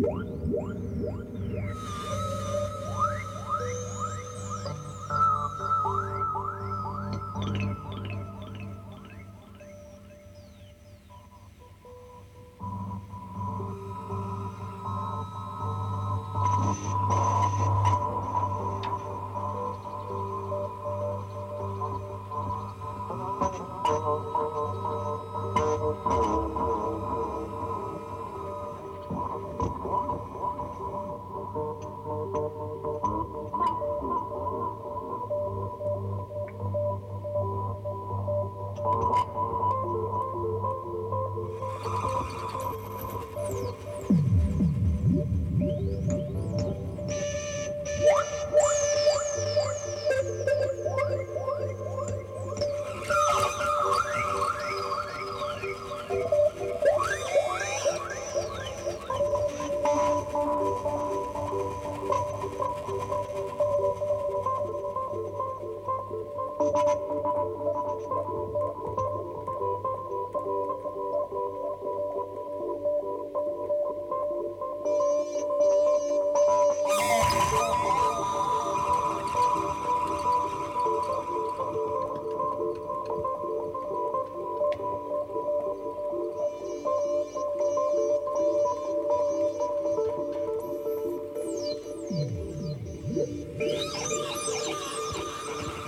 One, one, one, one.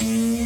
Música